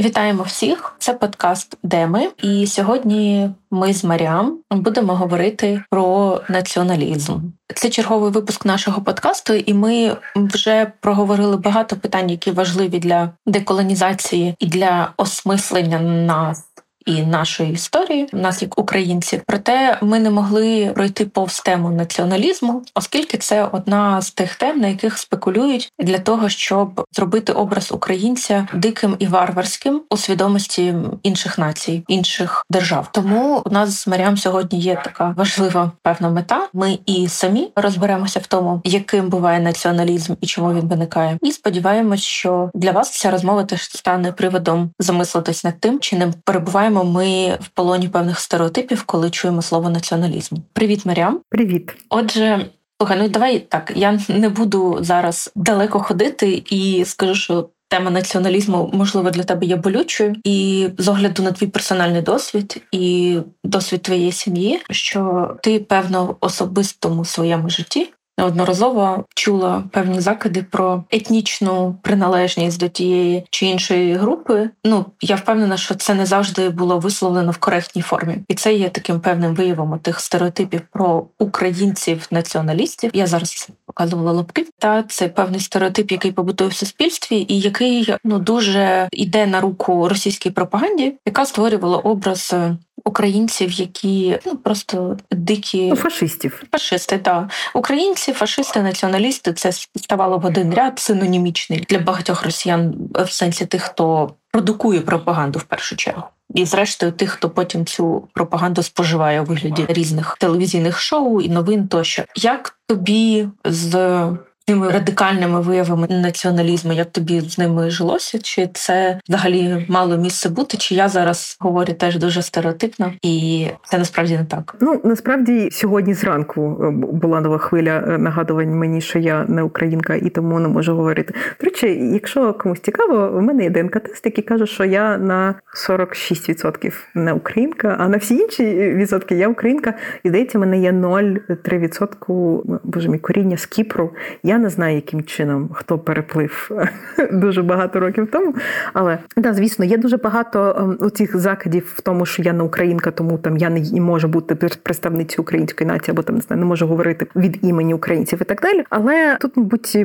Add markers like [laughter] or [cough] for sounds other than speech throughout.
Вітаємо всіх! Це подкаст Деми. І сьогодні ми з Маріам будемо говорити про націоналізм. Це черговий випуск нашого подкасту, і ми вже проговорили багато питань, які важливі для деколонізації і для осмислення нас і нашої історії, нас як українців. Проте ми не могли пройти повз тему націоналізму, оскільки це одна з тих тем, на яких спекулюють для того, щоб зробити образ українця диким і варварським у свідомості інших націй, інших держав. Тому у нас з Маріам сьогодні є така важлива певна мета. Ми і самі розберемося в тому, яким буває націоналізм і чому він виникає. І сподіваємось, що для вас ця розмова теж стане приводом замислитись над тим, чи не перебуваємо ми в полоні певних стереотипів, коли чуємо слово націоналізм. Привіт, Марям. Привіт. Отже. Слухай, ну давай так. Я не буду зараз далеко ходити і скажу, що тема націоналізму можливо для тебе є болючою, і з огляду на твій персональний досвід і досвід твоєї сім'ї, що ти певно в особистому своєму житті неодноразово чула певні закиди про етнічну приналежність до тієї чи іншої групи. Ну я впевнена, що це не завжди було висловлено в коректній формі, і це є таким певним виявом тих стереотипів про українців-націоналістів. Я зараз показувала лапки. Та це певний стереотип, який побутує в суспільстві, і який ну дуже йде на руку російській пропаганді, яка створювала образ українців, які ну просто дикі ну, фашистів. Фашисти, так. українці, фашисти, націоналісти це ставало в один ряд синонімічний для багатьох росіян в сенсі тих, хто продукує пропаганду в першу чергу. І, зрештою, тих, хто потім цю пропаганду споживає у вигляді різних телевізійних шоу і новин, тощо як тобі з тими радикальними виявами націоналізму, як тобі з ними жилося? Чи це взагалі мало місце бути? Чи я зараз говорю теж дуже стереотипно, і це насправді не так? Ну насправді сьогодні зранку е, була нова хвиля е, нагадувань мені, що я не українка і тому не можу говорити. До речі, якщо комусь цікаво, у мене є ДНК-тест, який каже, що я на 46% не українка, а на всі інші відсотки я українка. І здається, мене є 0,3% боже мій коріння з Кіпру. Я не знаю, яким чином хто переплив [laughs] дуже багато років тому. Але да, звісно, є дуже багато ем, цих закидів в тому, що я не українка, тому там я не можу бути представницею української нації, або там не знаю, не можу говорити від імені українців і так далі. Але тут, мабуть,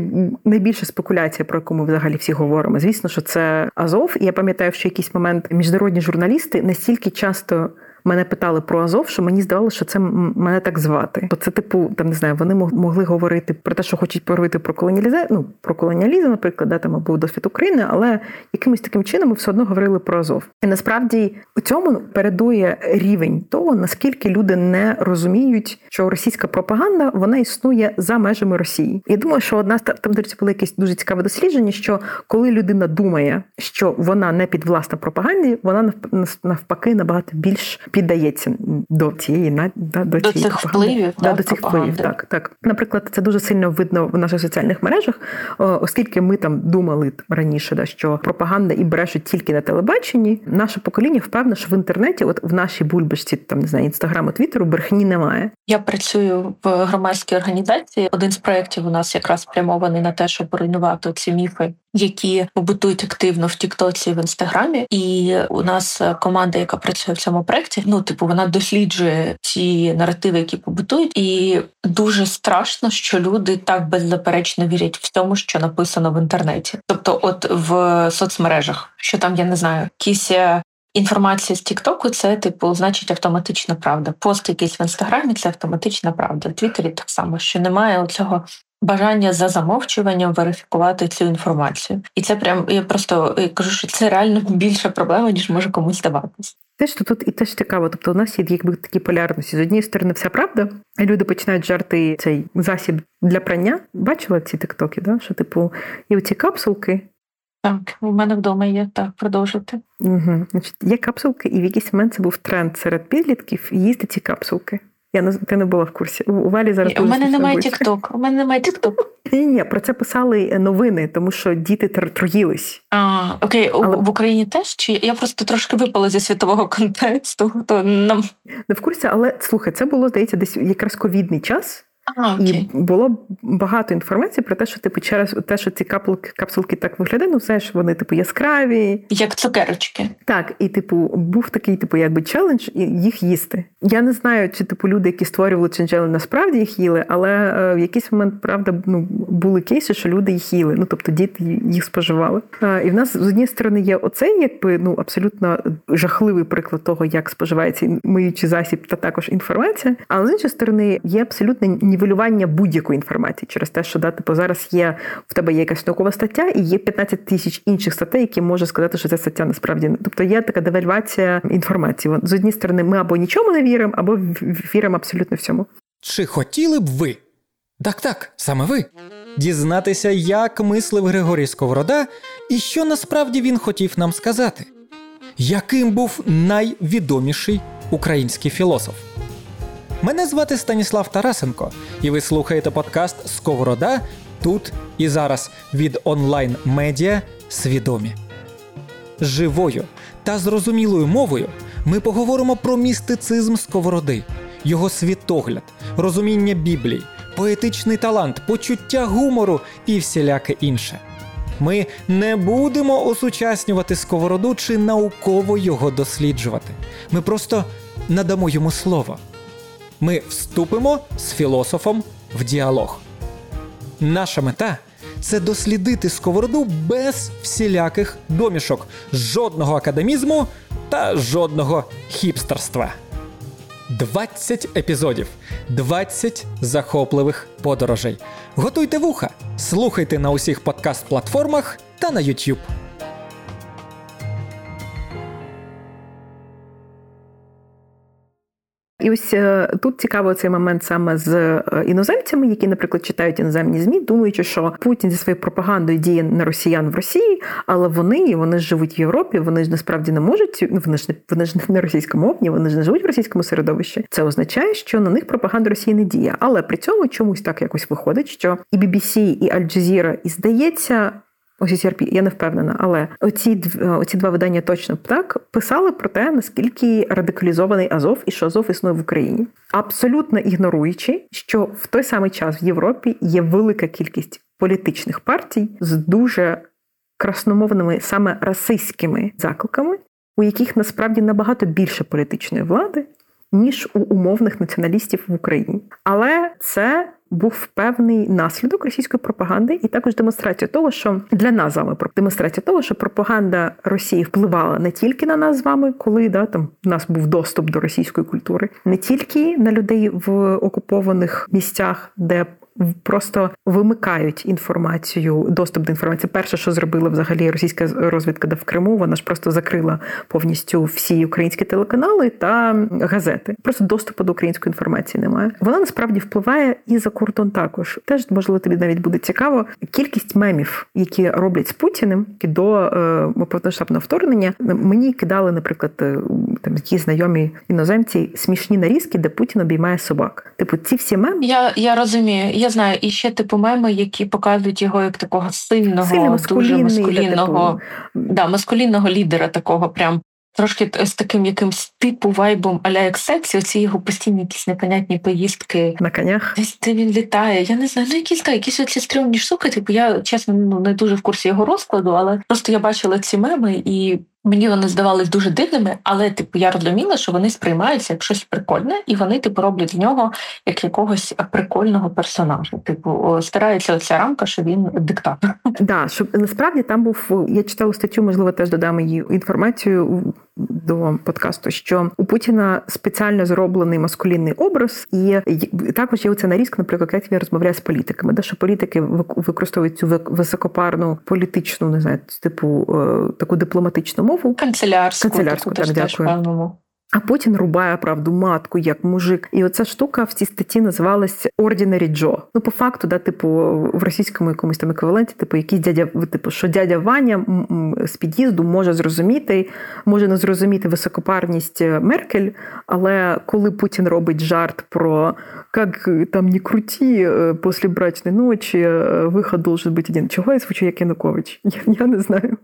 найбільша спекуляція, про яку ми взагалі всі говоримо. Звісно, що це Азов. І я пам'ятаю, що якийсь момент міжнародні журналісти настільки часто мене питали про Азов, що мені здавалося, що це мене так звати. Бо це, типу, там не знаю, вони могли говорити про те, що хочуть поговорити про колоніалізм, ну, про колоніалізм, наприклад, да, там або досвід України, але якимось таким чином ми все одно говорили про Азов. І насправді у цьому передує рівень того, наскільки люди не розуміють, що російська пропаганда вона існує за межами Росії. Я думаю, що одна там до речі, було якесь дуже цікаве дослідження, що коли людина думає, що вона не під власна пропаганді, вона навпаки набагато більш піддається до цієї на до, до цієї цих впливів, да, до цих впливів. Так, так. Наприклад, це дуже сильно видно в наших соціальних мережах, оскільки ми там думали раніше, да, що пропаганда і брешуть тільки на телебаченні. Наше покоління впевнено, що в інтернеті, от в нашій бульбашці, там не знаю, інстаграму, твіттеру, брехні немає. Я працюю в громадській організації. Один з проєктів у нас якраз спрямований на те, щоб руйнувати ці міфи які побутують активно в Тіктоці в інстаграмі. І у нас команда, яка працює в цьому проекті, ну типу вона досліджує ці наративи, які побутують, і дуже страшно, що люди так беззаперечно вірять в тому, що написано в інтернеті, тобто, от в соцмережах, що там я не знаю, якісь. Е, інформація з Тіктоку це типу значить автоматична правда. Пост якийсь в інстаграмі це автоматична правда. В Твіттері так само, що немає оцього бажання за замовчуванням верифікувати цю інформацію. І це прям я просто я кажу, що це реально більша проблема, ніж може комусь здаватись. Те, що тут і теж цікаво, тобто у нас є якби такі полярності. З однієї сторони, вся правда, і люди починають жарти цей засіб для прання. Бачила ці тиктоки, да? що типу є оці капсулки. Так, у мене вдома є так, продовжити. Угу. Значить, Є капсулки, і в якийсь момент це був тренд серед підлітків їсти ці капсулки. Я не ти не була в курсі. У Валі зараз у мене немає тікток. У мене немає тікток. Ні, ні, про це писали новини, тому що діти троїлись. А окей, Але... в Україні теж чи я просто трошки випала зі світового контексту. То нам не в курсі, але слухай, це було здається, десь якраз ковідний час. А, І було багато інформації про те, що типу через те, що ці капсулки, капсулки так виглядають, ну все ж вони типу яскраві, як цукерочки. Так, і типу був такий, типу, якби челендж їх їсти. Я не знаю, чи типу люди, які створювали челендж, насправді їх їли, але е, в якийсь момент правда ну були кейси, що люди їх їли. Ну тобто діти їх споживали. Е, і в нас з однієї сторони є оцей, якби ну абсолютно жахливий приклад того, як споживається миючий засіб, та також інформація. Але з іншої сторони є абсолютне нівелювання будь-якої інформації через те, що да, типу, зараз є в тебе є якась наукова стаття, і є 15 тисяч інших статей, які може сказати, що ця стаття насправді тобто є така девальвація інформації. З однієї сторони, ми або нічому не віримо, або віримо абсолютно всьому. Чи хотіли б ви? Так, так, саме ви. Дізнатися, як мислив Григорій Сковорода, і що насправді він хотів нам сказати, яким був найвідоміший український філософ. Мене звати Станіслав Тарасенко, і ви слухаєте подкаст Сковорода тут і зараз від онлайн медіа Свідомі. Живою та зрозумілою мовою ми поговоримо про містицизм сковороди, його світогляд, розуміння Біблії, поетичний талант, почуття гумору і всіляке інше. Ми не будемо осучаснювати сковороду чи науково його досліджувати. Ми просто надамо йому слово. Ми вступимо з філософом в діалог. Наша мета це дослідити сковороду без всіляких домішок, жодного академізму та жодного хіпстерства. 20 епізодів, 20 захопливих подорожей. Готуйте вуха, слухайте на усіх подкаст-платформах та на YouTube. І ось е, тут цікаво цей момент саме з е, іноземцями, які, наприклад, читають іноземні змі, думаючи, що Путін зі своєю пропагандою діє на росіян в Росії, але вони вони ж живуть в Європі, вони ж насправді не можуть. Ну вони ж не вони ж не російськомовні, вони ж не живуть в російському середовищі. Це означає, що на них пропаганда Росії не діє. Але при цьому чомусь так якось виходить, що і BBC, і Аль Джазіра, і здається, Ось CRP, я не впевнена, але оці оці два видання точно так писали про те, наскільки радикалізований Азов і що Азов існує в Україні, абсолютно ігноруючи, що в той самий час в Європі є велика кількість політичних партій з дуже красномовними саме расистськими закликами, у яких насправді набагато більше політичної влади, ніж у умовних націоналістів в Україні. Але це був певний наслідок російської пропаганди, і також демонстрація того, що для нас з вами демонстрація того, що пропаганда Росії впливала не тільки на нас з вами, коли да там в нас був доступ до російської культури, не тільки на людей в окупованих місцях, де просто вимикають інформацію, доступ до інформації. Перше, що зробила взагалі російська розвідка в Криму, вона ж просто закрила повністю всі українські телеканали та газети. Просто доступу до української інформації немає. Вона насправді впливає і за кордон також. Теж можливо тобі навіть буде цікаво. Кількість мемів, які роблять з Путіним до е, повномасштабного вторгнення, мені кидали, наприклад, е, там якісь знайомі іноземці смішні нарізки, де Путін обіймає собак. Типу, ці всі меми. Я я розумію я знаю, і ще типу меми, які показують його як такого сильного, дуже маскулінного, типу... да, маскулінного лідера, такого прям. Трошки з таким якимсь типу вайбом аля як сексі, оці його постійні якісь непонятні поїздки на конях. Десь де він літає. Я не знаю, ну якісь так, якісь оці стрімні штуки. Типу, я чесно ну не дуже в курсі його розкладу, але просто я бачила ці меми і Мені вони здавались дуже дивними, але типу я розуміла, що вони сприймаються як щось прикольне, і вони типу роблять з нього як якогось прикольного персонажа. Типу, старається оця рамка, що він диктатор. [laughs] Да, щоб насправді там був я читала статтю, можливо, теж додам її інформацію до подкасту, що у Путіна спеціально зроблений маскулінний образ, і також є оця нарізка, наприклад, як він розмовляє з політиками, де що політики використовують цю високопарну політичну, не знаю, типу е, таку дипломатичну мову. Канцелярську, Канцелярську так, дякую. А Путін рубає правду матку як мужик. І оця штука в цій статті називалась Ordinary Джо. Ну, по факту, да, типу, в російському якомусь там еквіваленті, типу, якийсь дядя, типу, що дядя Ваня з під'їзду може зрозуміти, може не зрозуміти високопарність Меркель, але коли Путін робить жарт про як там не круті е, після брачної ночі, е, виход должен бути один. Чого я звучу як Янукович? Я, я не знаю.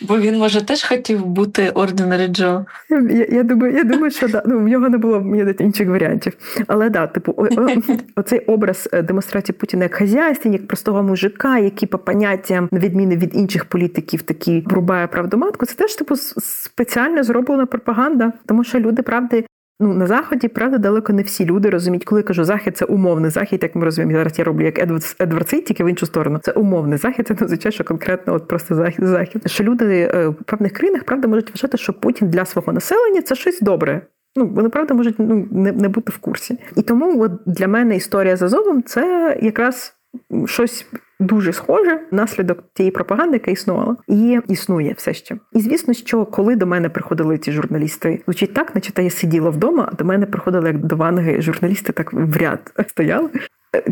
Бо він може теж хотів бути Ordinary Джо. Я я, думаю, я думаю, що да. Ну, в нього не було інших варіантів. Але да, типу, о, о, [laughs] оцей образ е, демонстрації Путіна як хазяйства, як простого мужика, який по поняттям, на відміну від інших політиків, такий врубає правдоматку, це теж типу спеціально зроблена пропаганда, тому що люди правди Ну, на заході, правда, далеко не всі люди розуміють, коли я кажу захід, це умовний захід, як ми розуміємо. Зараз я роблю як Едвард Едвард Сей, тільки в іншу сторону. Це умовний захід, це не означає, що конкретно от просто захід захід. Що люди е, в певних країнах правда можуть вважати, що Путін для свого населення це щось добре. Ну, вони правда можуть ну не, не бути в курсі. І тому от для мене історія з Азовом це якраз щось дуже схоже наслідок тієї пропаганди, яка існувала, і існує все ще. І звісно, що коли до мене приходили ці журналісти, звучить так, наче я сиділа вдома, а до мене приходили як до ванги журналісти, так в ряд стояли.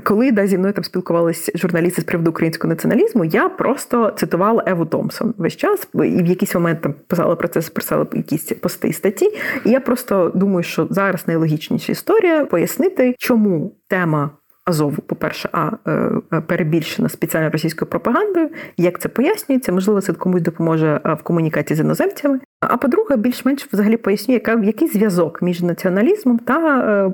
Коли да, зі мною там спілкувалися журналісти з приводу українського націоналізму, я просто цитувала Еву Томсон весь час, і в якийсь момент там писала про це, писала якісь пости і статті. І я просто думаю, що зараз найлогічніша історія пояснити, чому тема Азову, по-перше, а е, е, перебільшена спеціально російською пропагандою. Як це пояснюється? Можливо, це комусь допоможе е, в комунікації з іноземцями. А по-друге, більш-менш взагалі пояснює, яка який зв'язок між націоналізмом та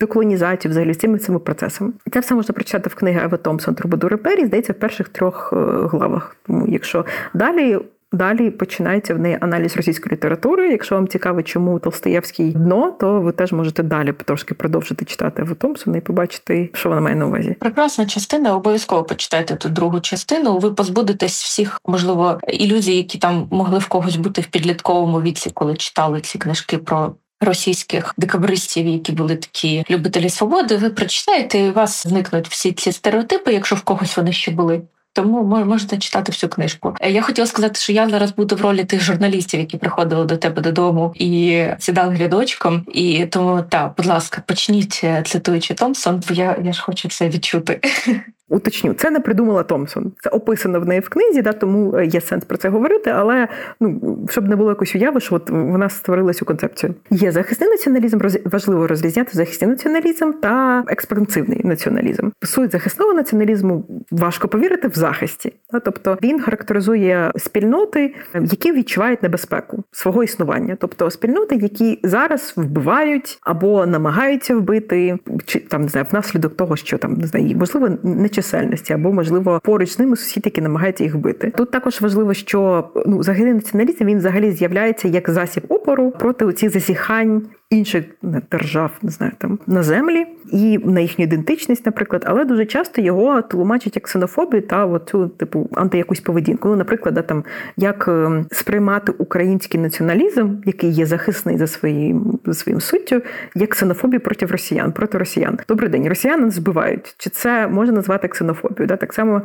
деколонізацією, взагалі цими цими процесами. Це все можна прочитати в книгі Еви Томпсон Трубадури Пері, здається, в перших трьох главах. Тому якщо далі Далі починається в неї аналіз російської літератури. Якщо вам цікаво, чому Толстоєвський дно, то ви теж можете далі трошки продовжити читати в Томпсона і побачити, що вона має на увазі. Прекрасна частина. Обов'язково почитайте ту другу частину. Ви позбудетесь всіх, можливо, ілюзій, які там могли в когось бути в підлітковому віці, коли читали ці книжки про. Російських декабристів, які були такі любителі свободи, ви прочитаєте, і у вас зникнуть всі ці стереотипи, якщо в когось вони ще були. Тому можете читати всю книжку. Е, я хотіла сказати, що я зараз буду в ролі тих журналістів, які приходили до тебе додому і сідали глядочком. І тому так, будь ласка, почніть е, цитуючи Томсон, бо я, я ж хочу це відчути. [laughs] Уточню, це не придумала Томсон. Це описано в неї в книзі, да, тому е, є сенс про це говорити. Але ну щоб не було якось уяви, що от вона створила цю концепцію. Є захисний націоналізм, роз... важливо розрізняти захисний націоналізм та експансивний націоналізм. Суть захисного націоналізму важко повірити в захисті. Да? Тобто він характеризує спільноти, які відчувають небезпеку свого існування, тобто спільноти, які зараз вбивають або намагаються вбити, чи там не знаю, внаслідок того, що там не знаю, можливо, не чисельності, або можливо поруч з ними сусід, які намагаються їх бити. Тут також важливо, що ну загальний націоналізм він взагалі з'являється як засіб опору проти цих засіхань інших держав, не знаю, там на землі і на їхню ідентичність, наприклад, але дуже часто його тлумачать як ксенофобію та оцю типу антиякусь поведінку. Ну, наприклад, да, там як ем, сприймати український націоналізм, який є захисний за своїм за своїм суттю, як ксенофобію проти росіян, проти росіян. Добрий день, росіян збивають. Чи це можна назвати ксенофобією? Да? Так само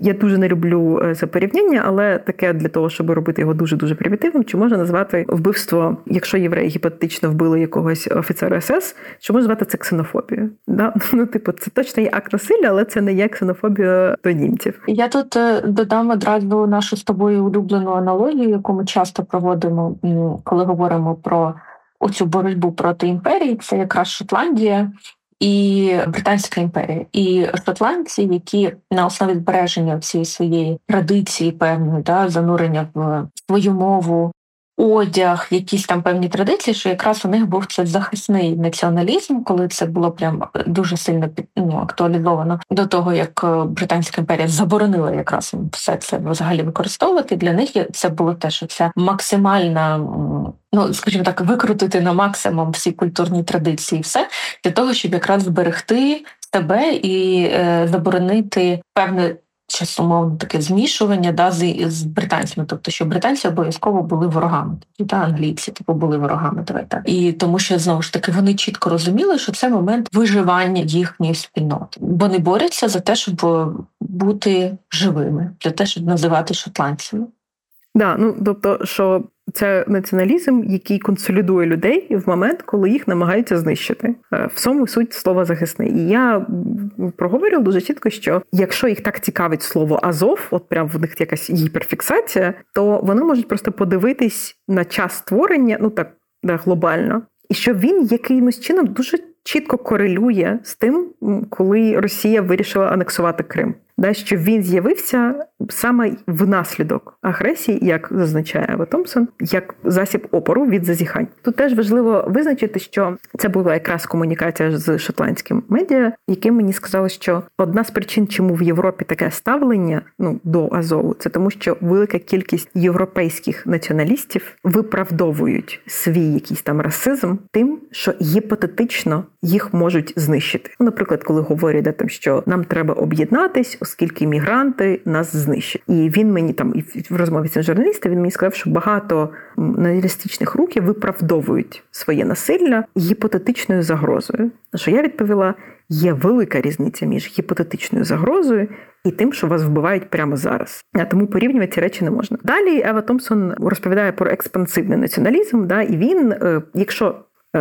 я дуже не люблю е, це порівняння, але таке для того, щоб робити його дуже дуже примітивним, чи можна назвати вбивство, якщо євреї гіпотетично вбили якогось офіцера СС, можна звати це ксенофобією. Да? [laughs] Ну, типу, це точно є акт насилля, але це не є ксенофобія до німців. Я тут е, додам одразу нашу з тобою улюблену аналогію, яку ми часто проводимо, коли говоримо про оцю боротьбу проти імперії. Це якраз Шотландія. І Британська імперія, і шотландці, які на основі збереження всієї своєї традиції, певної да занурення в свою мову, одяг, якісь там певні традиції, що якраз у них був цей захисний націоналізм, коли це було прям дуже сильно ну, актуалізовано до того, як е, Британська імперія заборонила якраз все це взагалі використовувати. Для них це було те, що це максимальна. Ну, скажімо так, викрутити на максимум всі культурні традиції, все для того, щоб якраз зберегти себе і е, заборонити певне щось умовно таке змішування да, з, з британцями, тобто що британці обов'язково були ворогами, і та англійці типу були ворогами. Давай так. І тому, що знову ж таки вони чітко розуміли, що це момент виживання їхньої спільноти. Вони борються за те, щоб бути живими, для те, щоб називати шотландцями. Да, ну тобто, що це націоналізм, який консолідує людей в момент, коли їх намагаються знищити. Е, в цьому суть слова захисний. І я проговорював дуже чітко, що якщо їх так цікавить слово Азов, от прям в них якась гіперфіксація, то вони можуть просто подивитись на час створення, ну так да, глобально, і що він якимось чином дуже чітко корелює з тим, коли Росія вирішила анексувати Крим. Да, що він з'явився саме внаслідок агресії, як зазначає Ева Томпсон, як засіб опору від зазіхань. Тут теж важливо визначити, що це була якраз комунікація з шотландським медіа, яке мені сказало, що одна з причин, чому в Європі таке ставлення ну до Азову, це тому, що велика кількість європейських націоналістів виправдовують свій якийсь там расизм тим, що гіпотетично їх можуть знищити. Наприклад, коли говорять да, там, що нам треба об'єднатись, оскільки мігранти нас знищать. І він мені там і в розмові з журналістом він мені сказав, що багато націоналістичних рухів виправдовують своє насилля гіпотетичною загрозою. На що я відповіла: є велика різниця між гіпотетичною загрозою і тим, що вас вбивають прямо зараз. А тому порівнювати ці речі не можна. Далі Ева Томпсон розповідає про експансивний націоналізм. Да, І він, е, якщо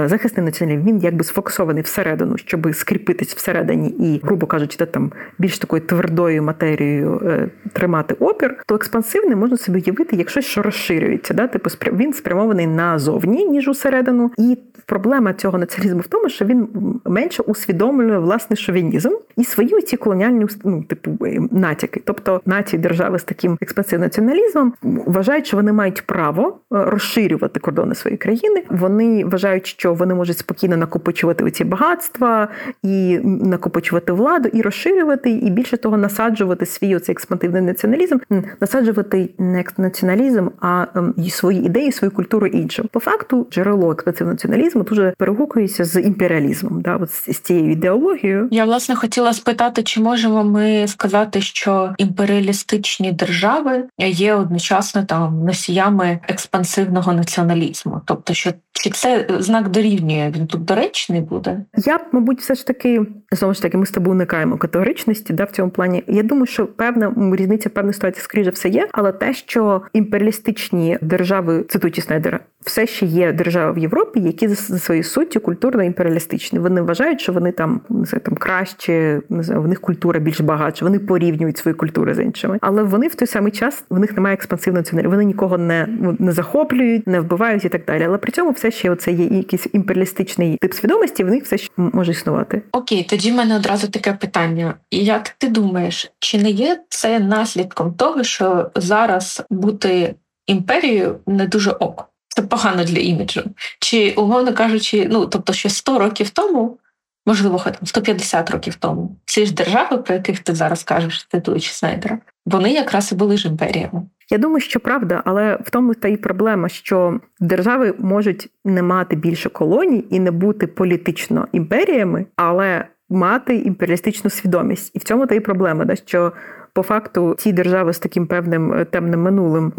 захисний націоналізм, він якби сфокусований всередину, щоб скріпитись всередині і, грубо кажучи, там більш такою твердою матерією е, тримати опір, то експансивний можна собі уявити як щось, що розширюється. Да? Типу він спрямований назовні, ніж усередину. І проблема цього націоналізму в тому, що він менше усвідомлює власний шовінізм і свої ці колоніальні ну, типу е, натяки. Тобто нації держави з таким експансивним націоналізмом вважають, що вони мають право розширювати кордони своєї країни. Вони вважають, що вони можуть спокійно накопичувати ці багатства і накопичувати владу, і розширювати, і більше того, насаджувати свій оцей експансивний націоналізм, насаджувати не націоналізм, а ем, свої ідеї, свою культуру іншим. По факту, джерело експансивного націоналізму дуже перегукується з імперіалізмом, да, от з цією ідеологією. Я власне хотіла спитати, чи можемо ми сказати, що імперіалістичні держави є одночасно там носіями експансивного націоналізму, тобто що чи це знак дорівнює? Він тут доречний буде? Я б, мабуть, все ж таки знову ж таки, ми з тобою уникаємо категоричності да, в цьому плані. Я думаю, що певна різниця певна ситуації скоріше все є, але те, що імперіалістичні держави, цитуючи Снайдера, все ще є держави в Європі, які за своєю суттю культурно імперіалістичні. Вони вважають, що вони там не знаю, там краще, не знаю, в них культура більш багатша, вони порівнюють свої культури з іншими. Але вони в той самий час в них немає експансивного націоналізму. Вони нікого не не захоплюють, не вбивають і так далі. Але при цьому все ще оце є якийсь імперіалістичний тип свідомості, в них все ще може існувати. Окей, тоді в мене одразу таке питання: як ти думаєш, чи не є це наслідком того, що зараз бути імперією не дуже ок? Це погано для іміджу. Чи, умовно кажучи, ну тобто, ще 100 років тому, можливо, хоч 150 років тому, ці ж держави, про яких ти зараз кажеш, цитуючи Снайдера, вони якраз і були ж імперіями. Я думаю, що правда, але в тому та й проблема, що держави можуть не мати більше колоній і не бути політично імперіями, але мати імперіалістичну свідомість. І в цьому та й проблема, да, що по факту ці держави з таким певним е, темним минулим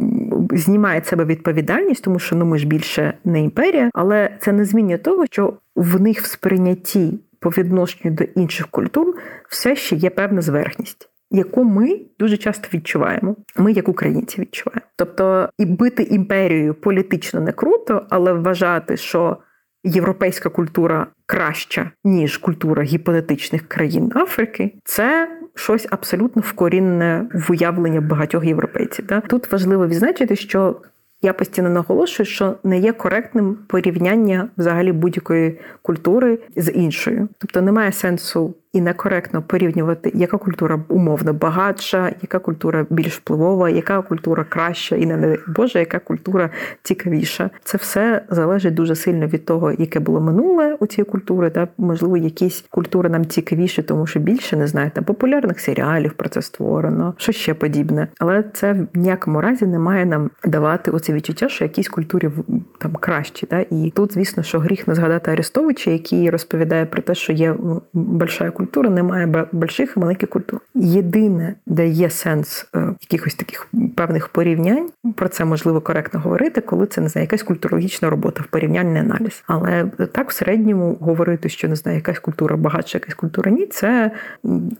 знімають себе відповідальність, тому що ну ми ж більше не імперія, але це не змінює того, що в них в сприйнятті по відношенню до інших культур все ще є певна зверхність. Яку ми дуже часто відчуваємо, ми як українці відчуваємо. Тобто, і бити імперією політично не круто, але вважати, що європейська культура краща ніж культура гіпотетичних країн Африки, це щось абсолютно вкорінне в уявлення багатьох європейців. Да? Тут важливо відзначити, що я постійно наголошую, що не є коректним порівняння взагалі будь-якої культури з іншою, тобто немає сенсу і некоректно порівнювати, яка культура умовно багатша, яка культура більш впливова, яка культура краща, і не Боже, яка культура цікавіша. Це все залежить дуже сильно від того, яке було минуле у цієї культури. Та можливо, якісь культури нам цікавіші, тому що більше не знаю, там популярних серіалів про це створено, що ще подібне. Але це в ніякому разі не має нам давати оце відчуття, що якісь культури там кращі. Та? І тут, звісно, що гріх не згадати Арестовича, який розповідає про те, що є большая культура, немає больших і маленьких культур. Єдине, де є сенс е, якихось таких певних порівнянь, про це можливо коректно говорити, коли це не знаю, якась культурологічна робота в порівняльний аналіз. Але так в середньому говорити, що не знаю, якась культура багатша, якась культура ні, це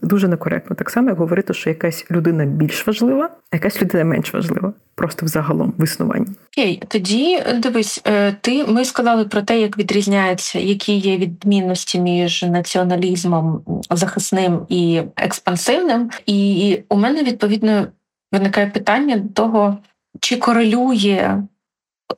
дуже некоректно. Так само, як говорити, що якась людина більш важлива, а якась людина менш важлива. Просто взагалом в існуванні. Окей, тоді дивись, е, ти ми сказали про те, як відрізняється, які є відмінності між націоналізмом захисним і експансивним. І у мене відповідно виникає питання того, чи корелює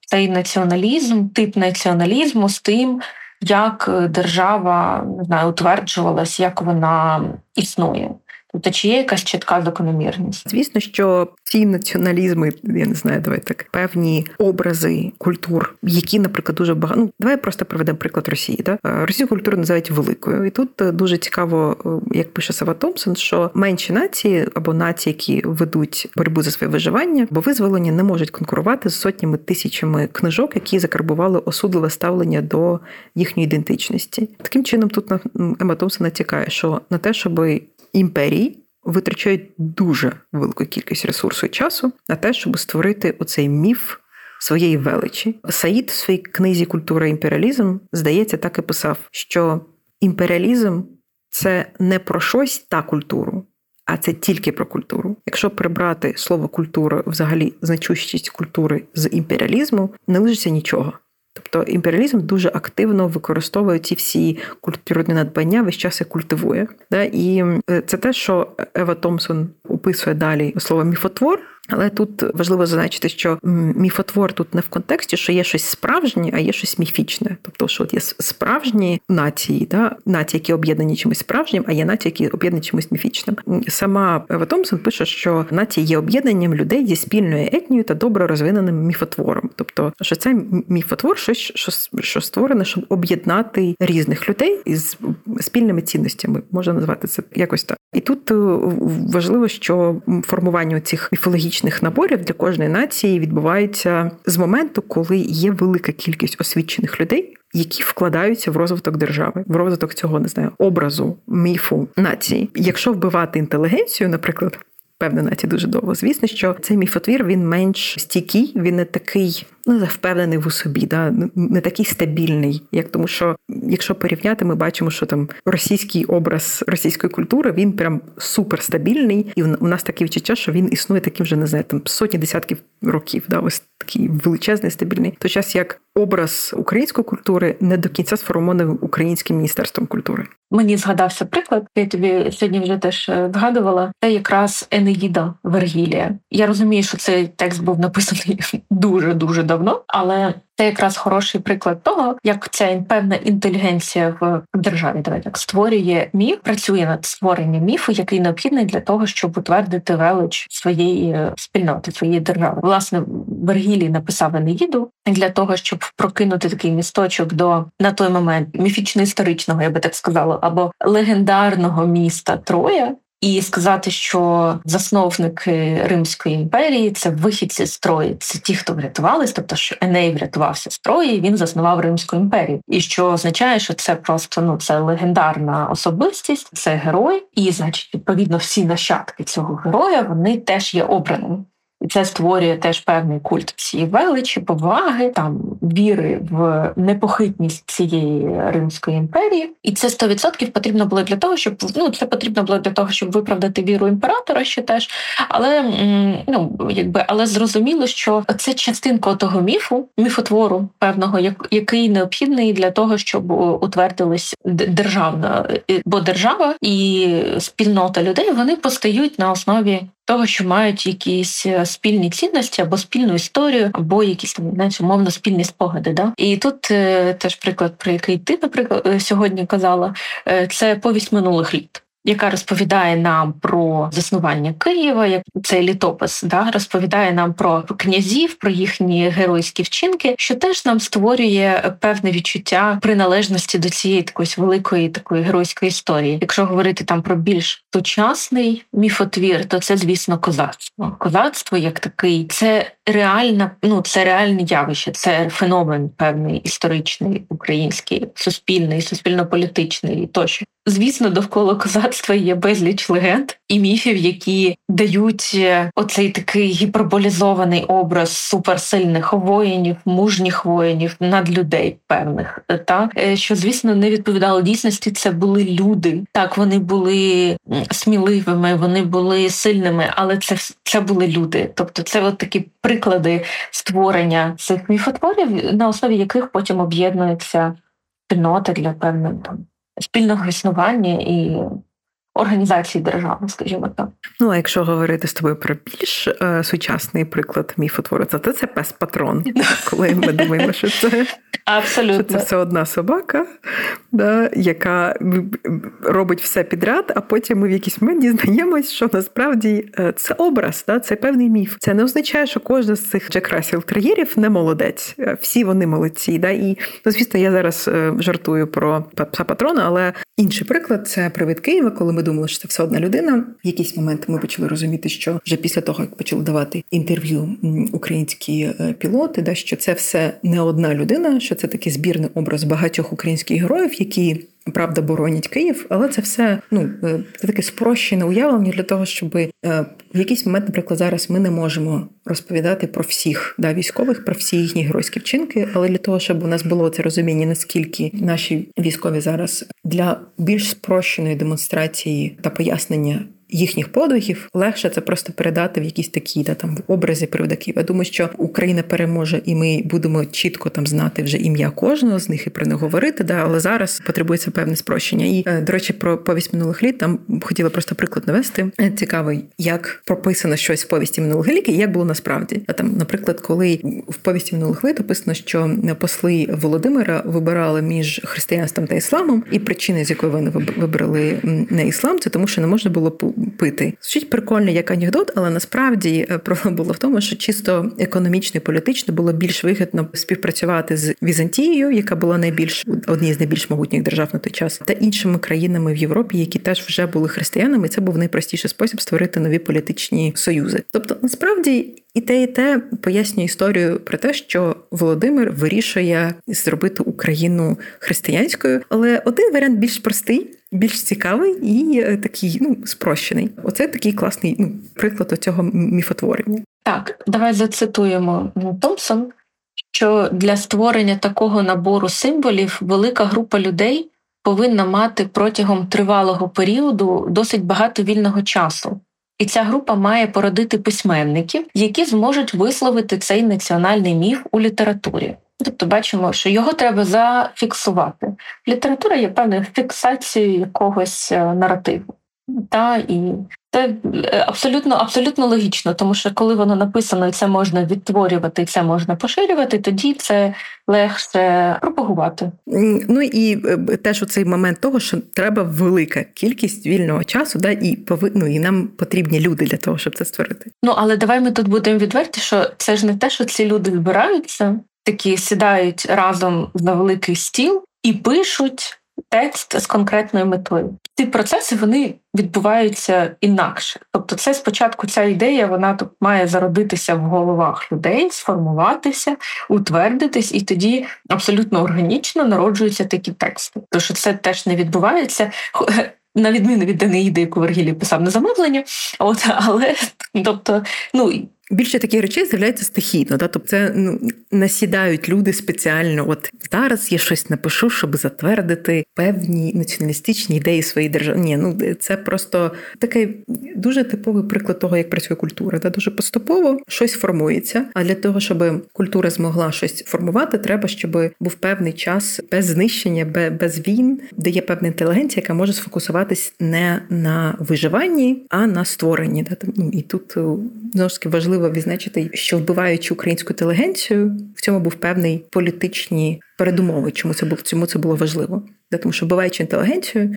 цей націоналізм, тип націоналізму з тим, як держава не знаю, утверджувалась, як вона існує. Тобто чи є якась чітка закономірність? Звісно, що ці націоналізми, я не знаю, давай так певні образи культур, які, наприклад, дуже багато. Ну, давай просто приведемо приклад Росії. Да? Е, Російську культуру називають великою, і тут е, дуже цікаво, е, як пише Сава Томпсон, що менші нації або нації, які ведуть боротьбу за своє виживання, бо визволення не можуть конкурувати з сотнями тисячами книжок, які закарбували осудливе ставлення до їхньої ідентичності. Таким чином, тут на Ема Томпсон натякає, що на те, щоб імперії витрачають дуже велику кількість ресурсу і часу на те, щоб створити оцей міф. Своєї величі Саїд в своїй книзі Культура імперіалізм здається, так і писав, що імперіалізм це не про щось та культуру, а це тільки про культуру. Якщо прибрати слово культура, взагалі значущість культури з імперіалізму, не лишиться нічого. Тобто імперіалізм дуже активно використовує ці всі культурні надбання, весь час і культивує. І е, це те, що Ева Томсон описує далі слово міфотвор. Але тут важливо зазначити, що міфотвор тут не в контексті, що є щось справжнє, а є щось міфічне. Тобто, що от є справжні нації, да? нації, які об'єднані чимось справжнім, а є нації, які об'єднані чимось міфічним. Сама Ева Томсон пише, що нації є об'єднанням людей зі спільною етнією та добре розвиненим міфотвором. Тобто, що це міфотвор, щось, що, що створене, щоб об'єднати різних людей із спільними цінностями, можна назвати це якось так. І тут е, важливо, що формування цих міфологічних стратегічних наборів для кожної нації відбувається з моменту, коли є велика кількість освічених людей. Які вкладаються в розвиток держави, в розвиток цього не знаю, образу, міфу нації. Якщо вбивати інтелігенцію, наприклад, певна нація дуже довго, звісно, що цей міфотвір він менш стійкий, він не такий ну, впевнений в собі, да, не такий стабільний, як тому, що якщо порівняти, ми бачимо, що там російський образ російської культури він прям суперстабільний, і у нас таке відчуття, що він існує таким вже не знаю, там сотні десятків років. Да, ось такий величезний стабільний. той час як образ української культури не до кінця сформований українським міністерством культури. Мені згадався приклад. Я тобі сьогодні вже теж е, згадувала. Це якраз Енеїда Вергілія. Я розумію, що цей текст був написаний [laughs] дуже дуже давно, але це якраз хороший приклад того, як ця певна інтелігенція в державі давай так створює міф, працює над створенням міфу, який необхідний для того, щоб утвердити велич своєї спільноти, своєї держави. Власне, Вергілій написав Енеїду для того, щоб прокинути такий місточок до на той момент міфічно-історичного, я би так сказала, або легендарного міста Троя, і сказати, що засновники Римської імперії це вихідці з Трої, це ті, хто врятувались, тобто що Еней врятувався з Трої, він заснував Римську імперію. І що означає, що це просто ну це легендарна особистість, це герой, і значить, відповідно, всі нащадки цього героя вони теж є обраними. І це створює теж певний культ цієї величі, поваги, там віри в непохитність цієї Римської імперії. І це 100% потрібно було для того, щоб ну це потрібно було для того, щоб виправдати віру імператора ще теж. Але ну якби але зрозуміло, що це частинка того міфу, міфотвору певного, який необхідний для того, щоб утвердилась державна, бо держава і спільнота людей вони постають на основі того, що мають якісь е, спільні цінності або спільну історію, або якісь там знаєш, умовно спільні спогади. Да? І тут е, теж приклад, про який ти, наприклад, е, сьогодні казала, це повість минулих літ яка розповідає нам про заснування Києва, як цей літопис, да розповідає нам про князів, про їхні геройські вчинки, що теж нам створює певне відчуття приналежності до цієї такої великої такої геройської історії. Якщо говорити там про більш сучасний міфотвір, то це, звісно, козацтво. Козацтво як такий, це реальна, ну це реальне явище, це феномен певний історичний, український, суспільний, суспільно-політичний тощо. Звісно, довкола козацтва є безліч легенд і міфів, які дають е, оцей такий гіперболізований образ суперсильних воїнів, мужніх воїнів, надлюдей певних. Е, та е, що, звісно, не відповідало дійсності. Це були люди. Так, вони були сміливими, вони були сильними, але це це були люди. Тобто, це от такі приклади створення цих міфотворів, на основі яких потім об'єднується спільнота для певного спільного існування і організації держави, скажімо так. Ну а якщо говорити з тобою про більш е, сучасний приклад міфотвору, то це пес патрон, [laughs] коли ми думаємо, що це Абсолютно. що це все одна собака, да, яка робить все підряд, а потім ми в якийсь момент дізнаємось, що насправді е, це образ, да, це певний міф. Це не означає, що кожен з цих Джек Рассел тер'єрів не молодець. Е, всі вони молодці. Да? І ну, звісно, я зараз е, жартую про пса патрона, але інший приклад це привид Києва, коли ми думали, що це все одна людина. В якийсь момент ми почали розуміти, що вже після того, як почали давати інтерв'ю українські пілоти, да, що це все не одна людина, що це такий збірний образ багатьох українських героїв, які правда боронять Київ, але це все ну е, це таке спрощене уявлення для того, щоб е, в якийсь момент, наприклад, зараз ми не можемо розповідати про всіх да, військових, про всі їхні геройські вчинки, але для того, щоб у нас було це розуміння, наскільки наші військові зараз для більш спрощеної демонстрації та пояснення їхніх подвигів легше це просто передати в якісь такі да, там образи приводаків. Я думаю, що Україна переможе, і ми будемо чітко там знати вже ім'я кожного з них і про них говорити. Да, але зараз потребується певне спрощення. І е, до речі, про повість минулих літ там хотіла просто приклад навести. Е, цікавий, як прописано щось в повісті минулих літ, і як було насправді. А там, наприклад, коли в повісті минулих літ описано, що посли Володимира вибирали між християнством та ісламом, і причини, з якої вони вибрали не іслам, це тому, що не можна було пити. Звучить прикольно як анекдот, але насправді е, проблема була в тому, що чисто економічно і політично було більш вигідно співпрацювати з Візантією, яка була найбільш однією з найбільш могутніх держав на той час, та іншими країнами в Європі, які теж вже були християнами. Це був найпростіший спосіб створити нові політичні союзи. Тобто, насправді. І те, і те пояснює історію про те, що Володимир вирішує зробити Україну християнською, але один варіант більш простий, більш цікавий і е, такий ну спрощений. Оце такий класний ну, приклад цього міфотворення. Так, давай зацитуємо Томпсон, що для створення такого набору символів велика група людей повинна мати протягом тривалого періоду досить багато вільного часу. І ця група має породити письменників, які зможуть висловити цей національний міф у літературі. Тобто бачимо, що його треба зафіксувати. Література є певною фіксацією якогось е, наративу. Та і це е, абсолютно абсолютно логічно, тому що коли воно написано, і це можна відтворювати, і це можна поширювати, тоді це легше пропагувати. Ну і е, теж у цей момент того, що треба велика кількість вільного часу, да, і пови... ну, і нам потрібні люди для того, щоб це створити. Ну але давай ми тут будемо відверті, що це ж не те, що ці люди збираються, такі сідають разом на великий стіл і пишуть текст з конкретною метою. Ці процеси вони відбуваються інакше. Тобто, це спочатку ця ідея вона тут має зародитися в головах людей, сформуватися, утвердитись, і тоді абсолютно органічно народжуються такі тексти. Тому що це теж не відбувається. На відміну від Даниїди, яку Вергілій писав на замовлення, от але тобто, ну Більше таких речей з'являється стихійно, да? тобто це ну, насідають люди спеціально. От зараз я щось напишу, щоб затвердити певні націоналістичні ідеї своєї держави. Ні, ну це просто такий дуже типовий приклад того, як працює культура. Да? Дуже поступово щось формується. А для того, щоб культура змогла щось формувати, треба, щоб був певний час без знищення, без війн, де є певна інтелігенція, яка може сфокусуватись не на виживанні, а на створенні. Да? Ну, І тут знову ж таки важливо важливо відзначити, що вбиваючи українську інтелігенцію, в цьому був певний політичні передумови, чому це було чому це було важливо. Тому що вбиваючи інтелігенцію,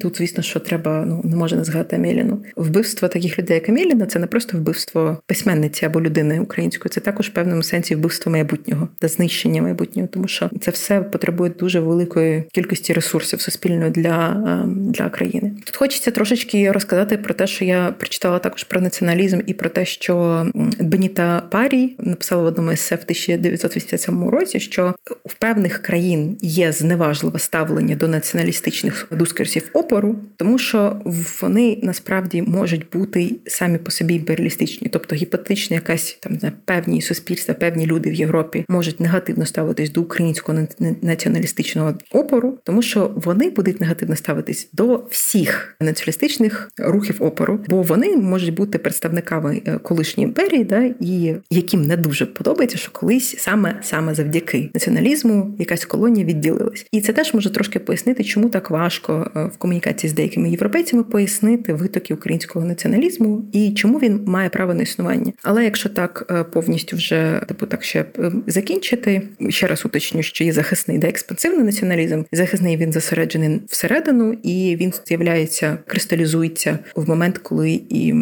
тут, звісно, що треба, ну не можна не згадати Амеліну. Вбивство таких людей, як Амеліна, це не просто вбивство письменниці або людини української, це також в певному сенсі вбивство майбутнього та знищення майбутнього, тому що це все потребує дуже великої кількості ресурсів суспільної для, для країни. Тут хочеться трошечки розказати про те, що я прочитала також про націоналізм і про те, що Беніта Парі написала в одному есе в 1987 році, що в певних країн є зневажливе ставлення до націоналістичних дискурсів опору, тому що вони насправді можуть бути самі по собі імперіалістичні, тобто гіпотетично якась там на певні суспільства, певні люди в Європі можуть негативно ставитись до українського націоналістичного опору, тому що вони будуть негативно ставитись до всіх націоналістичних рухів опору, бо вони можуть бути представниками е, колишньої імперії, да і яким не дуже подобається, що колись саме саме завдяки націоналізму якась колонія відділилась, і це теж може трошки трошки пояснити, чому так важко е, в комунікації з деякими європейцями пояснити витоки українського націоналізму і чому він має право на існування. Але якщо так е, повністю вже типу так ще е, закінчити, ще раз уточню, що є захисний де експансивний націоналізм. Захисний він зосереджений всередину, і він з'являється, кристалізується в момент, коли і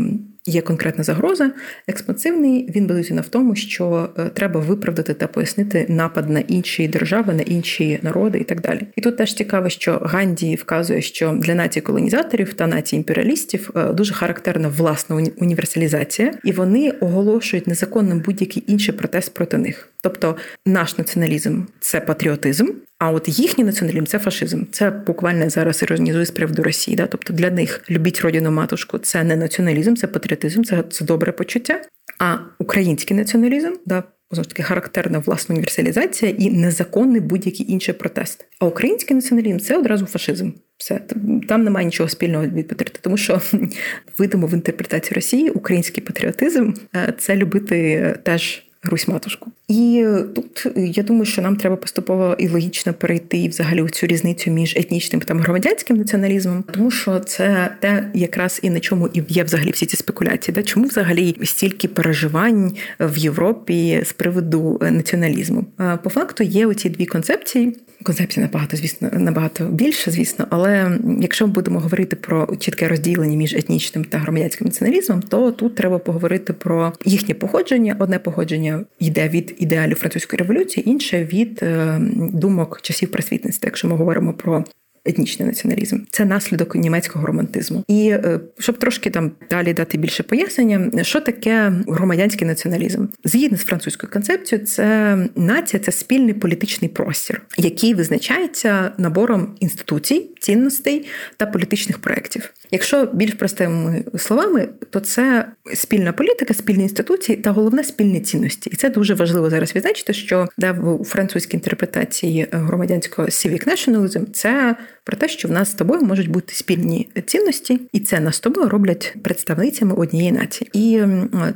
є конкретна загроза. Експансивний він базується в тому, що е, треба виправдати та пояснити напад на інші держави, на інші народи і так далі. І тут теж цікаво, що Ганді вказує, що для нації колонізаторів та нації імперіалістів е, дуже характерна власна універсалізація, і вони оголошують незаконним будь-який інший протест проти них. Тобто наш націоналізм це патріотизм, а от їхній націоналізм це фашизм. Це буквально зараз іронізує з приводу Росії. Да? Тобто для них любіть родину матушку це не націоналізм, це патріотизм, це це добре почуття. А український націоналізм да. Знову ж таки, характерна власна універсалізація і незаконний будь-який інший протест. А український націоналізм це одразу фашизм. Все там немає нічого спільного від патріоти, тому що [laughs] видимо в інтерпретації Росії український патріотизм е, це любити теж Русь матушку. І тут я думаю, що нам треба поступово і логічно перейти взагалі у цю різницю між етнічним та громадянським націоналізмом, тому що це те, якраз і на чому і є взагалі всі ці спекуляції. Да? Чому взагалі стільки переживань в Європі з приводу націоналізму? По факту є оці дві концепції. Концепція набагато, звісно, набагато більше, звісно, але якщо ми будемо говорити про чітке розділення між етнічним та громадянським націоналізмом, то тут треба поговорити про їхнє походження. Одне походження йде від ідеалів французької революції, інше від е, думок часів просвітництва, якщо ми говоримо про етнічний націоналізм. Це наслідок німецького романтизму. І е, щоб трошки там далі дати більше пояснення, що таке громадянський націоналізм, згідно з французькою концепцією, це нація це спільний політичний простір, який визначається набором інституцій, цінностей та політичних проєктів. Якщо більш простими словами, то це спільна політика, спільні інституції та головне спільні цінності. І це дуже важливо зараз відзначити, що да, в французькій інтерпретації громадянського civic nationalism – це про те, що в нас з тобою можуть бути спільні цінності, і це нас з тобою роблять представницями однієї нації. І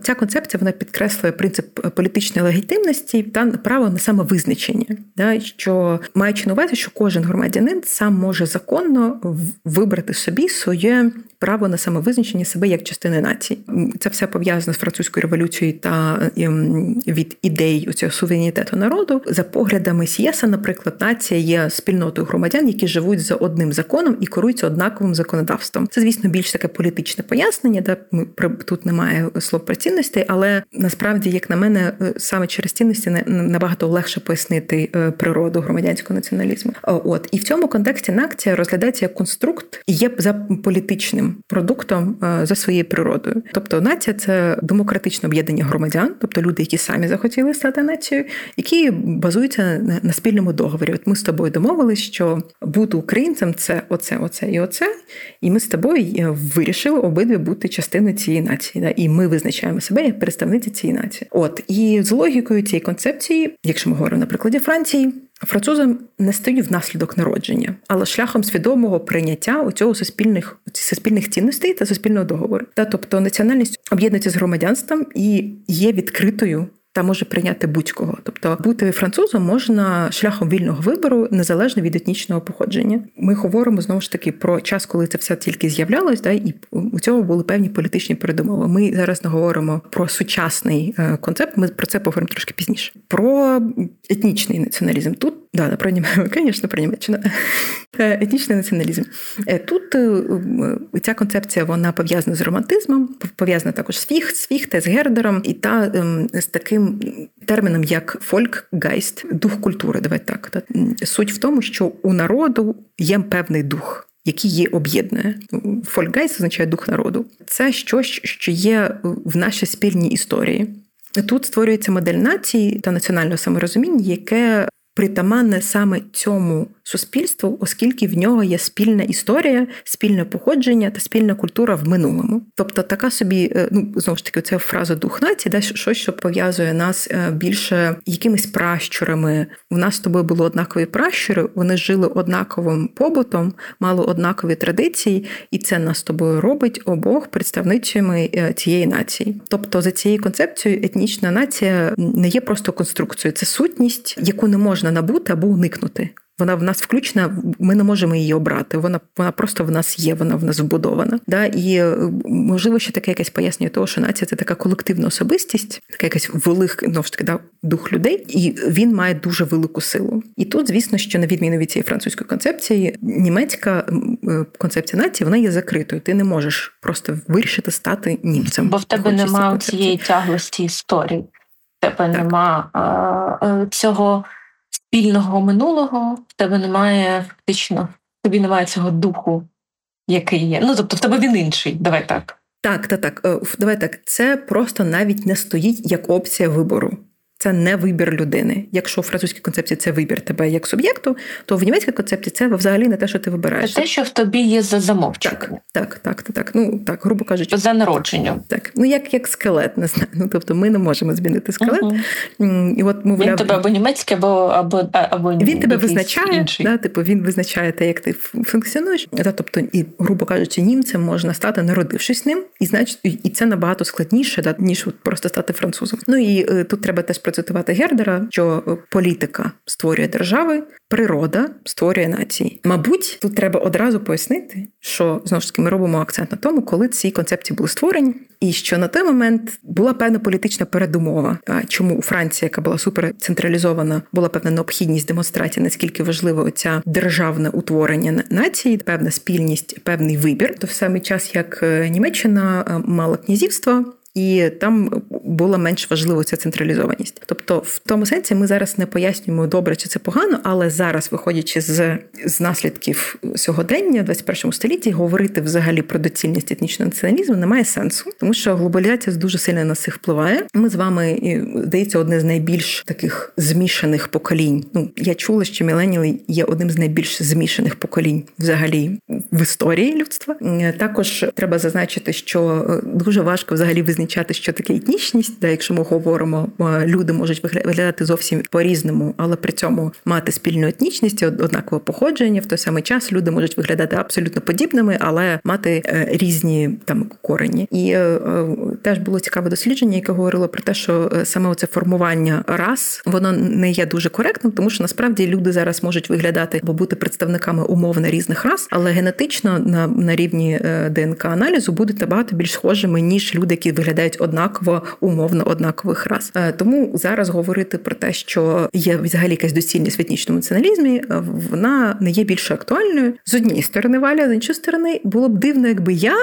ця концепція вона підкреслює принцип політичної легітимності та право на самовизначення, да, що маючи на увазі, що кожен громадянин сам може законно вибрати собі своє право на самовизначення себе як частини нації. Це все пов'язано з французькою революцією та ем, від ідей цього суверенітету народу. За поглядами Сієса, наприклад, нація є спільнотою громадян, які живуть за одним законом і керуються однаковим законодавством. Це, звісно, більш таке політичне пояснення, де ми тут немає слов про цінностей, але насправді, як на мене, е, саме через цінності набагато легше пояснити е, природу громадянського націоналізму. От і в цьому контексті нація розглядається як конструкт і є за політичним продуктом е, за своєю природою. Тобто нація це демократичне об'єднання громадян, тобто люди, які самі захотіли стати нацією, які базуються на спільному договорі. От ми з тобою домовились, що бути українцем це оце, оце і оце. І ми з тобою е, вирішили обидві бути частиною цієї нації. Да? І ми визначаємо себе як представниці цієї нації. От і з логікою цієї концепції, якщо ми говоримо на прикладі Франції. Французам не стають внаслідок народження, але шляхом свідомого прийняття у цього суспільних суспільних цінностей та суспільного договору. Та тобто національність об'єднується з громадянством і є відкритою та може прийняти будь-кого. Тобто бути французом можна шляхом вільного вибору незалежно від етнічного походження. Ми говоримо знову ж таки про час, коли це все тільки з'являлось, да, і у цьому були певні політичні передумови. Ми зараз не говоримо про сучасний е, концепт. Ми про це поговоримо трошки пізніше. Про етнічний націоналізм тут да, про Німеччину, [laughs] про Німеччину. Е, етнічний націоналізм. Е, тут ця концепція вона пов'язана з романтизмом, пов'язана також з Фіхт, з Фіхте, з Гердером і та ем, з таким терміном як фолькгайст, дух культури. Давай так. Суть в тому, що у народу є певний дух. Який її об'єднує. Фольгайс означає дух народу. Це щось, що є в нашій спільній історії. Тут створюється модель нації та національного саморозуміння, яке притаманне саме цьому суспільству, оскільки в нього є спільна історія, спільне походження та спільна культура в минулому. Тобто, така собі, е, ну знову ж таки, це фраза дух нації, де щось, що пов'язує нас е, більше якимись пращурами. У нас з тобою були однакові пращури, вони жили однаковим побутом, мали однакові традиції, і це нас з тобою робить обох представницями е, цієї нації. Тобто, за цією концепцією, етнічна нація не є просто конструкцією, це сутність, яку не можна набути або уникнути. Вона в нас включена, ми не можемо її обрати. Вона вона просто в нас є, вона в нас вбудована. Да? І е, можливо, ще таке якесь пояснює того, що нація це така колективна особистість, така якась велика ну, ж таки, да, дух людей, і він має дуже велику силу. І тут, звісно, що на відміну від цієї французької концепції, німецька е, концепція нації вона є закритою. Ти не можеш просто вирішити стати німцем. Бо в тебе немає цієї тяглості історії, в тебе так. нема а, цього спільного минулого, в тебе немає фактично, тобі немає цього духу, який є. Ну тобто в тебе він інший. Давай так. Так, так, так. Е, давай так. Це просто навіть не стоїть як опція вибору це не вибір людини. Якщо в французькій концепції це вибір тебе як суб'єкту, то в німецькій концепції це взагалі не те, що ти вибираєш. Це те, що в тобі є за замовченням. Так, так, так, так. Ну так, грубо кажучи, за народженням. Так, ну як як скелет, не знаю. Ну тобто ми не можемо змінити скелет. Угу. І от мовляв, Він тебе або німецький, або або або він тебе визначає. Да, типу він визначає те, як ти функціонуєш. Да, тобто, і грубо кажучи, німцем можна стати, народившись ним, і значить, і це набагато складніше, да, ніж просто стати французом. Ну і е, тут треба теж процитувати Гердера, що політика створює держави, природа створює нації. Мабуть, тут треба одразу пояснити, що знову ж таки ми робимо акцент на тому, коли ці концепції були створені, і що на той момент була певна політична передумова. Чому у Франції, яка була суперцентралізована, була певна необхідність демонстрації, наскільки важливо ця державне утворення нації, певна спільність, певний вибір. То в самий час як е, Німеччина е, мала князівство і там була менш важлива ця централізованість. Тобто, в тому сенсі ми зараз не пояснюємо добре, чи це погано, але зараз, виходячи з з наслідків сьогодення, в 21 столітті, говорити взагалі про доцільність етнічного націоналізму немає сенсу, тому що глобалізація дуже сильно на цих впливає. Ми з вами здається одне з найбільш таких змішаних поколінь. Ну я чула, що міленіли є одним з найбільш змішаних поколінь взагалі в історії людства. Також треба зазначити, що е, дуже важко взагалі визначати, що таке етнічність, де якщо ми говоримо, люди можуть виглядати зовсім по-різному, але при цьому мати спільну етнічність, однакове походження. В той самий час люди можуть виглядати абсолютно подібними, але мати е, різні там корені. І е, е, теж було цікаве дослідження, яке говорило про те, що саме це формування рас воно не є дуже коректним, тому що насправді люди зараз можуть виглядати або бути представниками умовно різних рас, але генетично на на рівні ДНК аналізу будуть набагато більш схожими ніж люди, які виглядають однаково умовно однакових рас. Тому зараз говорити про те, що є взагалі якась доцільність в етнічному націоналізмі, е, вона не є більш актуальною. З однієї сторони, валя з іншої сторони, було б дивно, якби я,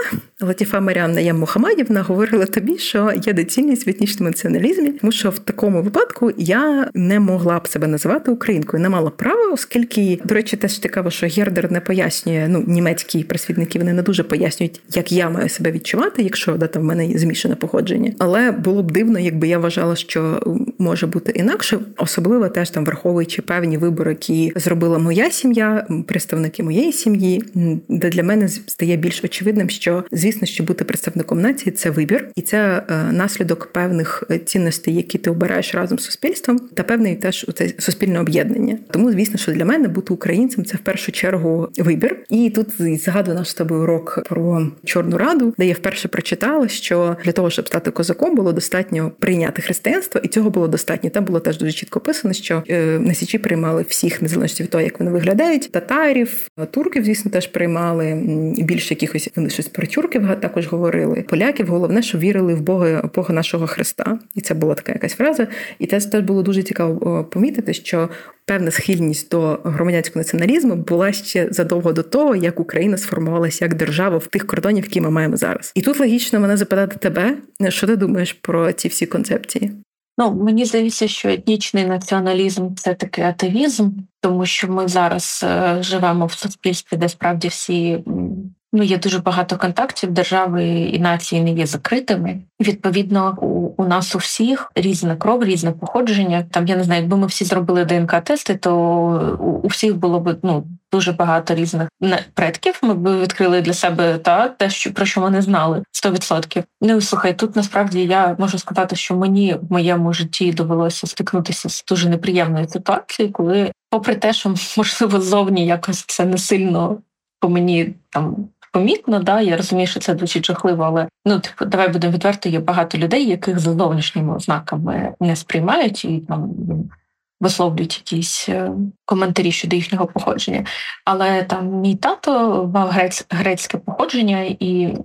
Латіфа Маріанна Я Мухамадівна, говорила тобі, що є доцільність в етнічному націоналізмі, тому що в такому випадку я не могла б себе називати українкою, не мала права, оскільки, до речі, теж цікаво, що Гердер не пояснює, ну німецькі просвітники вони не дуже пояснюють, як я маю себе відчувати, якщо да, там в мене змішана походження. Але було б дивно, якби я вважала, що може бути інакше, особливо теж там враховуючи певні вибори, які зробила моя сім'я, представники моєї сім'ї, де для мене стає більш очевидним, що звісно, що бути представником нації це вибір, і це е, наслідок певних е, цінностей, які ти обираєш разом з суспільством, та певний теж це суспільне об'єднання. Тому, звісно, що для мене бути українцем це в першу чергу вибір. І тут згадую наш з тобою урок про Чорну Раду, де я вперше прочитала, що для того, щоб стати козаком, було достатньо прийняти християнство, і цього було достатньо. Там було теж дуже чітко писано, що е, на січі приймали всіх незалежно від того, як вони виглядають. Татарів, турків, звісно, теж приймали більше якихось вони щось про тюрків також говорили. Поляків головне, що вірили в Бога Бога нашого Христа, і це була така якась фраза. І це теж було дуже цікаво помітити, що. Певна схильність до громадянського націоналізму була ще задовго до того, як Україна сформувалася як держава в тих кордонів, які ми маємо зараз. І тут логічно мене запитати тебе, що ти думаєш про ці всі концепції? Ну мені здається, що етнічний націоналізм це такий атеїзм, тому що ми зараз е, живемо в суспільстві, де справді всі ну є дуже багато контактів. Держави і нації не є закритими. Відповідно, у, у нас у всіх різна кров, різне походження. Там я не знаю, якби ми всі зробили ДНК-тести, то у, у всіх було б ну. Дуже багато різних предків. Ми б відкрили для себе та те, що про що ми не знали 100%. Ну слухай, тут насправді я можу сказати, що мені в моєму житті довелося стикнутися з дуже неприємною ситуацією, коли, попри те, що [laughs] можливо зовні якось це не сильно по мені там помітно, да, я розумію, що це звучить жахливо, але ну типу, давай будемо відверто, є багато людей, яких за зовнішніми ознаками не сприймають і там висловлюють якісь е, коментарі щодо їхнього походження. Але там мій тато мав грець, грецьке походження, і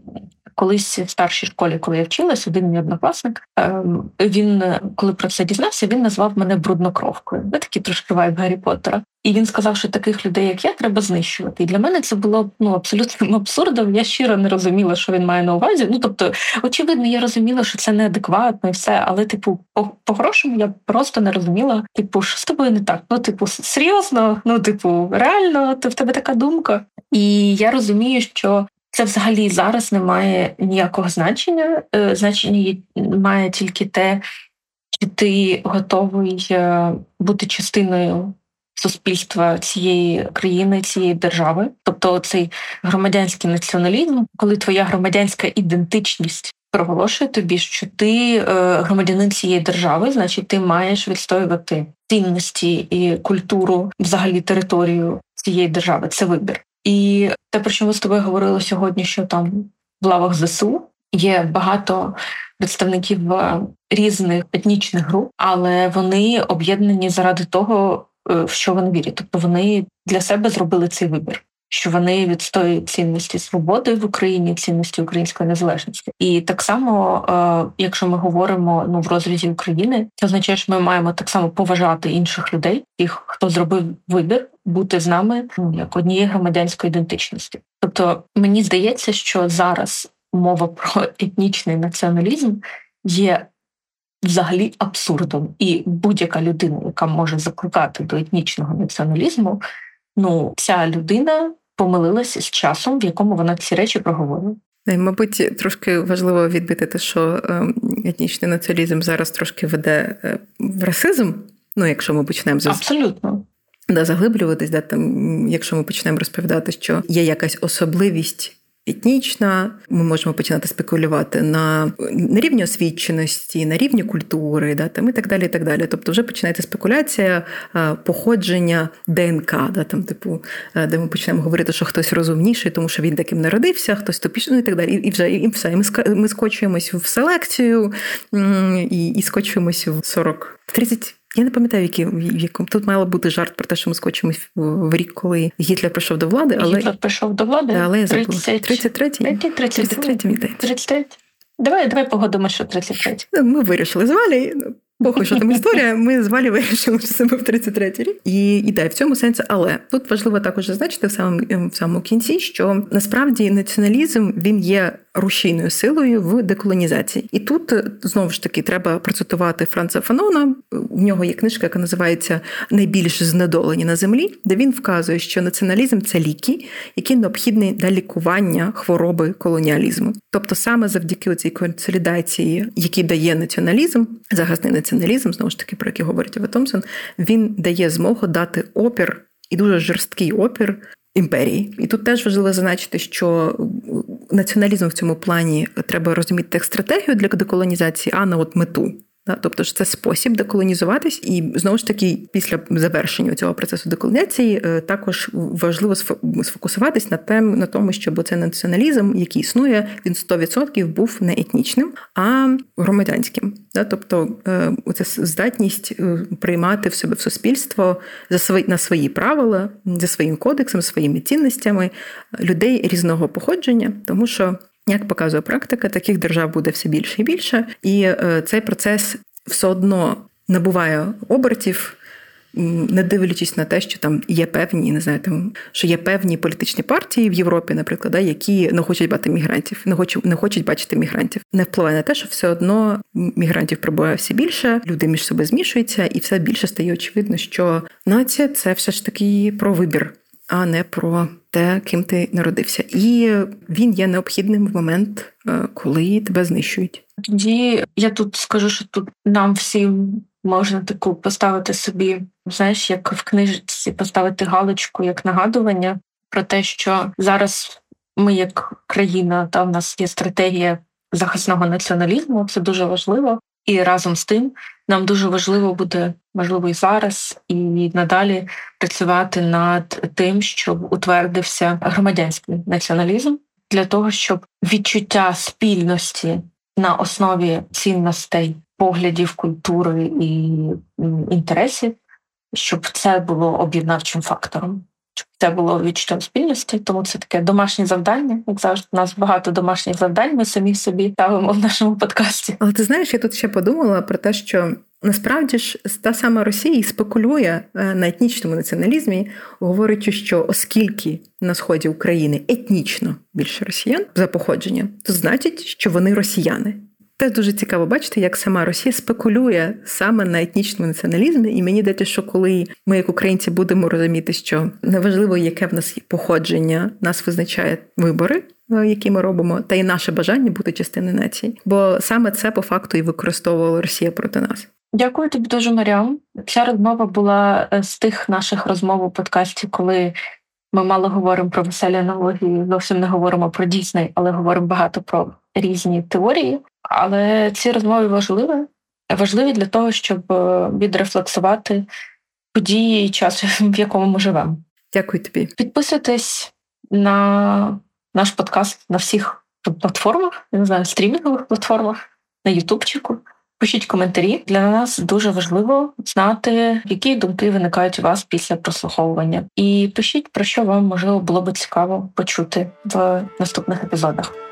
колись в старшій школі, коли я вчилась, один мій однокласник. Ем, він, коли про це дізнався, він назвав мене бруднокровкою. Це такий трошки вайб Гаррі Поттера. І він сказав, що таких людей, як я, треба знищувати. І для мене це було ну абсолютним [laughs] абсурдом. Я щиро не розуміла, що він має на увазі. Ну тобто, очевидно, я розуміла, що це неадекватно і все, але, типу, по-хорошому, я просто не розуміла, типу, що з тобою не так. Ну, типу, серйозно, ну, типу, реально, ти в тебе така думка. І я розумію, що це взагалі зараз не має ніякого значення. Е, значення має тільки те, чи ти готовий е, бути частиною суспільства цієї країни, цієї держави, тобто цей громадянський націоналізм, коли твоя громадянська ідентичність проголошує тобі, що ти е, громадянин цієї держави, значить, ти маєш відстоювати цінності і культуру, взагалі територію цієї держави. Це вибір. І те, про що ми з тобою говорили сьогодні, що там в лавах ЗСУ є багато представників е, різних етнічних груп, але вони об'єднані заради того, е, в що вони вірять. Тобто вони для себе зробили цей вибір. Що вони відстоюють цінності свободи в Україні, цінності української незалежності, і так само, е, якщо ми говоримо ну в розрізі України, це означає, що ми маємо так само поважати інших людей, тих, хто зробив вибір бути з нами ну, як однієї громадянської ідентичності. Тобто мені здається, що зараз мова про [laughs] етнічний націоналізм є взагалі абсурдом, і будь-яка людина, яка може закликати до етнічного націоналізму, ну ця людина помилилася з часом, в якому вона ці речі проговорює. Мабуть, трошки важливо відбити те, що ем, етнічний націоналізм зараз трошки веде е, в расизм. Ну, якщо ми почнемо з абсолютно да, заглиблюватись, да, там, якщо ми почнемо розповідати, що є якась особливість. Етнічна, ми можемо починати спекулювати на на рівні освіченості, на рівні культури, да, там і так далі. і так далі. Тобто вже починається спекуляція походження ДНК, да, там, типу, де ми почнемо говорити, що хтось розумніший, тому що він таким народився, хтось тупіший, ну і так далі. І вже і все. І ми ми скочуємось в селекцію і і скочуємось в 40 30 я не пам'ятаю, які в тут мало бути жарт про те, що ми скочимо в рік, коли Гітлер прийшов до влади, але Гітлер прийшов до влади. Але я забула. 33-й? 33-й, 33 Давай, давай погодимо, що 33 ну, Ми вирішили з Валі. Похуй, що там історія. Ми з Валі вирішили, що це був 33-й рік. І і да, в цьому сенсі, але тут важливо також зазначити в самому в самому кінці, що насправді націоналізм він є рушійною силою в деколонізації. І тут е, знову ж таки треба процитувати Франца Фанона. В нього є книжка, яка називається Найбільш знедолені на землі, де він вказує, що націоналізм це ліки, які необхідні для лікування хвороби колоніалізму. Тобто, саме завдяки цій консолідації, які дає націоналізм, загасний націоналізм, знову ж таки, про який говорить Ева Томсон, він дає змогу дати опір. І дуже жорсткий опір імперії. І тут теж важливо зазначити, що націоналізм в цьому плані треба розуміти як стратегію для деколонізації, а не от мету. Тобто ж це спосіб деколонізуватись, і знову ж таки, після завершення цього процесу деколонізації е, також важливо сфокусуватись на тем на тому, щоб цей націоналізм, який існує, він 100% був не етнічним, а громадянським. Тобто е, оця здатність е, приймати в себе в суспільство за свої на свої правила, за своїм кодексом, своїми цінностями людей різного походження, тому що як показує практика, таких держав буде все більше і більше, і е, цей процес все одно набуває обертів. Не дивлячись на те, що там є певні, не знаю, там що є певні політичні партії в Європі, наприклад, да, які не хочуть бачити мігрантів, не хочуть не хочуть бачити мігрантів. Не впливає на те, що все одно мігрантів прибуває все більше, люди між собою змішуються, і все більше стає очевидно, що нація це все ж таки про вибір а не про те, ким ти народився. І він є необхідним в момент, е, коли тебе знищують. Тоді я тут скажу, що тут нам всім можна таку поставити собі, знаєш, як в книжці поставити галочку як нагадування про те, що зараз ми, як країна, та в нас є стратегія захисного націоналізму. Це дуже важливо. І разом з тим нам дуже важливо буде, можливо, і зараз, і надалі працювати над тим, щоб утвердився громадянський націоналізм для того, щоб відчуття спільності на основі цінностей, поглядів, культури і інтересів щоб це було об'єднавчим фактором. Це було відчуттям спільності, тому це таке домашнє завдання. Як завжди, у нас багато домашніх завдань. Ми самі собі ставимо в нашому подкасті. Але ти знаєш, я тут ще подумала про те, що насправді ж та сама Росія спекулює е, на етнічному націоналізмі, говорячи, що оскільки на сході України етнічно більше росіян за походження, то значить, що вони росіяни. Теж дуже цікаво бачити, як сама Росія спекулює саме на етнічному націоналізмі, і мені здається, що коли ми, як українці, будемо розуміти, що неважливо, яке в нас походження, нас визначає вибори. Е, які ми робимо, та й наше бажання бути частиною нації, бо саме це по факту і використовувала Росія проти нас. Дякую тобі дуже, Маріам. Ця розмова була е, з тих наших розмов у подкасті, коли ми мало говоримо про веселі аналогії, зовсім не говоримо про дійсний, але говоримо багато про різні теорії. Але ці розмови важливі, важливі для того, щоб е, відрефлексувати події і час, в якому ми живемо. Дякую тобі. Підписуйтесь на наш подкаст на всіх платформах, я не знаю, стрімінгових платформах, на Ютубчику. Пишіть коментарі. Для нас дуже важливо знати, які думки виникають у вас після прослуховування. І пишіть, про що вам можливо було би цікаво почути в наступних епізодах.